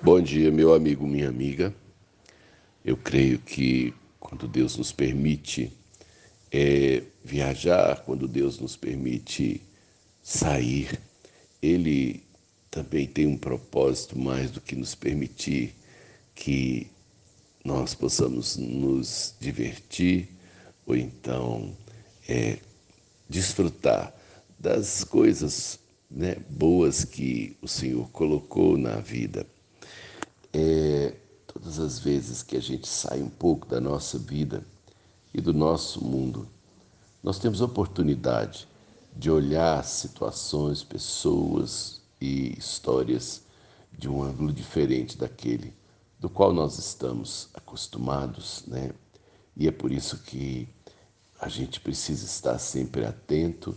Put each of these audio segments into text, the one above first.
Bom dia, meu amigo, minha amiga. Eu creio que quando Deus nos permite é, viajar, quando Deus nos permite sair, Ele também tem um propósito mais do que nos permitir que nós possamos nos divertir ou então é, desfrutar das coisas né, boas que o Senhor colocou na vida é, todas as vezes que a gente sai um pouco da nossa vida e do nosso mundo, nós temos a oportunidade de olhar situações, pessoas e histórias de um ângulo diferente daquele do qual nós estamos acostumados, né? E é por isso que a gente precisa estar sempre atento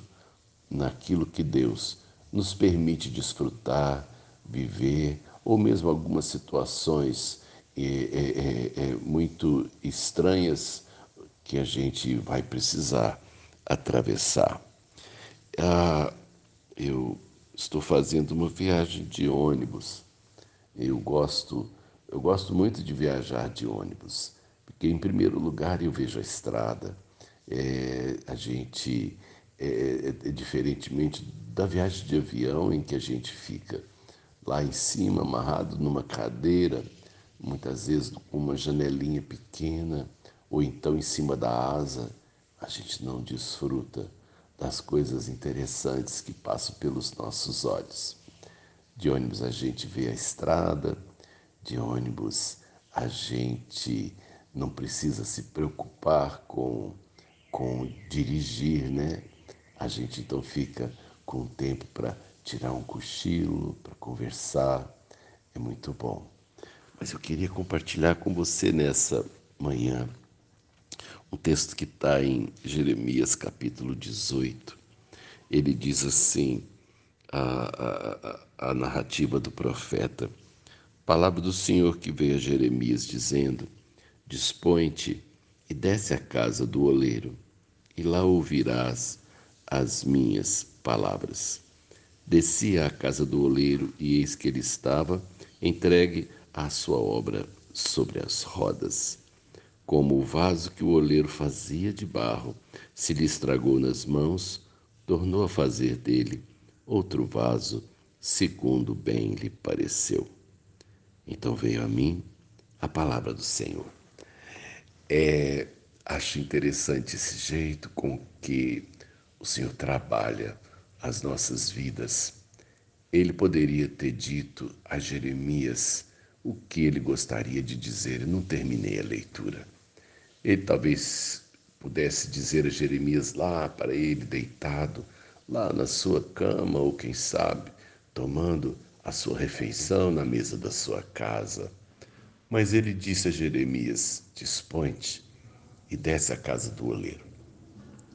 naquilo que Deus nos permite desfrutar, viver, ou mesmo algumas situações é, é, muito estranhas que a gente vai precisar atravessar. Ah, eu estou fazendo uma viagem de ônibus. Eu gosto, eu gosto muito de viajar de ônibus, porque em primeiro lugar eu vejo a estrada. É, a gente é, é, diferentemente da viagem de avião em que a gente fica lá em cima, amarrado numa cadeira, muitas vezes com uma janelinha pequena, ou então em cima da asa, a gente não desfruta das coisas interessantes que passam pelos nossos olhos. De ônibus a gente vê a estrada, de ônibus a gente não precisa se preocupar com, com dirigir, né? A gente então fica com tempo para tirar um cochilo, para conversar. É muito bom. Mas eu queria compartilhar com você nessa manhã um texto que está em Jeremias capítulo 18. Ele diz assim, a, a, a narrativa do profeta, palavra do Senhor que veio a Jeremias dizendo, dispõe-te e desce à casa do oleiro, e lá ouvirás as minhas palavras. Desci à casa do oleiro e eis que ele estava entregue à sua obra sobre as rodas. Como o vaso que o oleiro fazia de barro se lhe estragou nas mãos, tornou a fazer dele outro vaso, segundo bem lhe pareceu. Então veio a mim a palavra do Senhor. É, acho interessante esse jeito com que o Senhor trabalha as nossas vidas. Ele poderia ter dito a Jeremias o que ele gostaria de dizer. Não terminei a leitura. Ele talvez pudesse dizer a Jeremias lá para ele, deitado, lá na sua cama, ou quem sabe, tomando a sua refeição na mesa da sua casa. Mas ele disse a Jeremias: Dispõe-te e desce à casa do oleiro.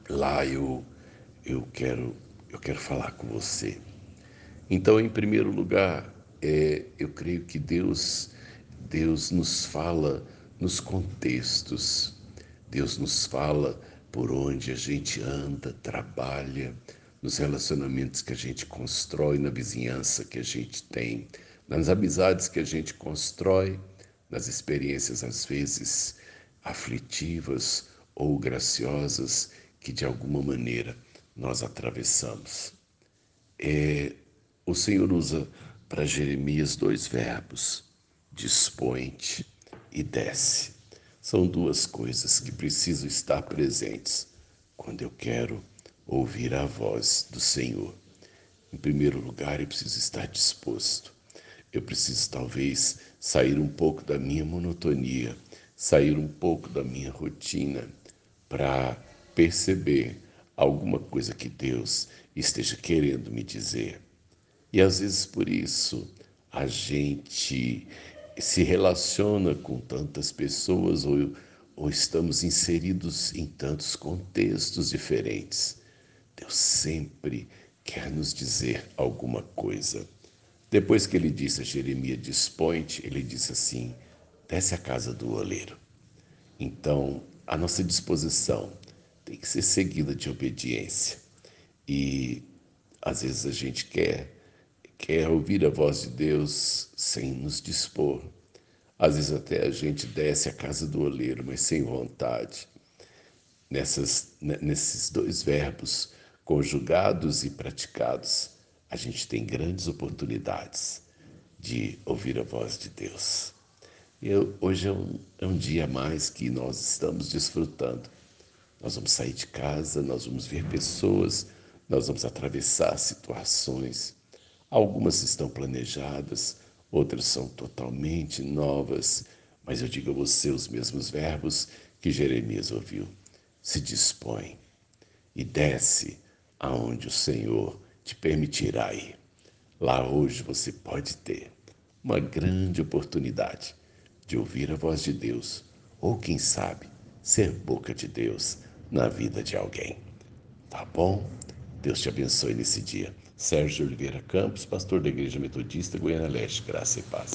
Lá eu, eu quero eu quero falar com você. Então, em primeiro lugar, é, eu creio que Deus, Deus nos fala nos contextos, Deus nos fala por onde a gente anda, trabalha, nos relacionamentos que a gente constrói, na vizinhança que a gente tem, nas amizades que a gente constrói, nas experiências às vezes aflitivas ou graciosas que de alguma maneira nós atravessamos. É, o Senhor usa para Jeremias dois verbos: dispõe-te e desce. São duas coisas que precisam estar presentes quando eu quero ouvir a voz do Senhor. Em primeiro lugar, eu preciso estar disposto. Eu preciso talvez sair um pouco da minha monotonia, sair um pouco da minha rotina para perceber alguma coisa que Deus esteja querendo me dizer. E às vezes por isso a gente se relaciona com tantas pessoas ou, ou estamos inseridos em tantos contextos diferentes. Deus sempre quer nos dizer alguma coisa. Depois que ele disse a Jeremias, dispõe-te, ele disse assim, desce a casa do oleiro. Então, a nossa disposição tem que ser seguida de obediência. E às vezes a gente quer quer ouvir a voz de Deus sem nos dispor. Às vezes até a gente desce a casa do oleiro, mas sem vontade. Nessas, nesses dois verbos, conjugados e praticados, a gente tem grandes oportunidades de ouvir a voz de Deus. Eu, hoje é um, é um dia a mais que nós estamos desfrutando. Nós vamos sair de casa, nós vamos ver pessoas, nós vamos atravessar situações. Algumas estão planejadas, outras são totalmente novas, mas eu digo a você os mesmos verbos que Jeremias ouviu. Se dispõe e desce aonde o Senhor te permitirá ir. Lá hoje você pode ter uma grande oportunidade de ouvir a voz de Deus, ou quem sabe, ser boca de Deus na vida de alguém. Tá bom? Deus te abençoe nesse dia. Sérgio Oliveira Campos, pastor da Igreja Metodista Goiânia Leste, graça e paz.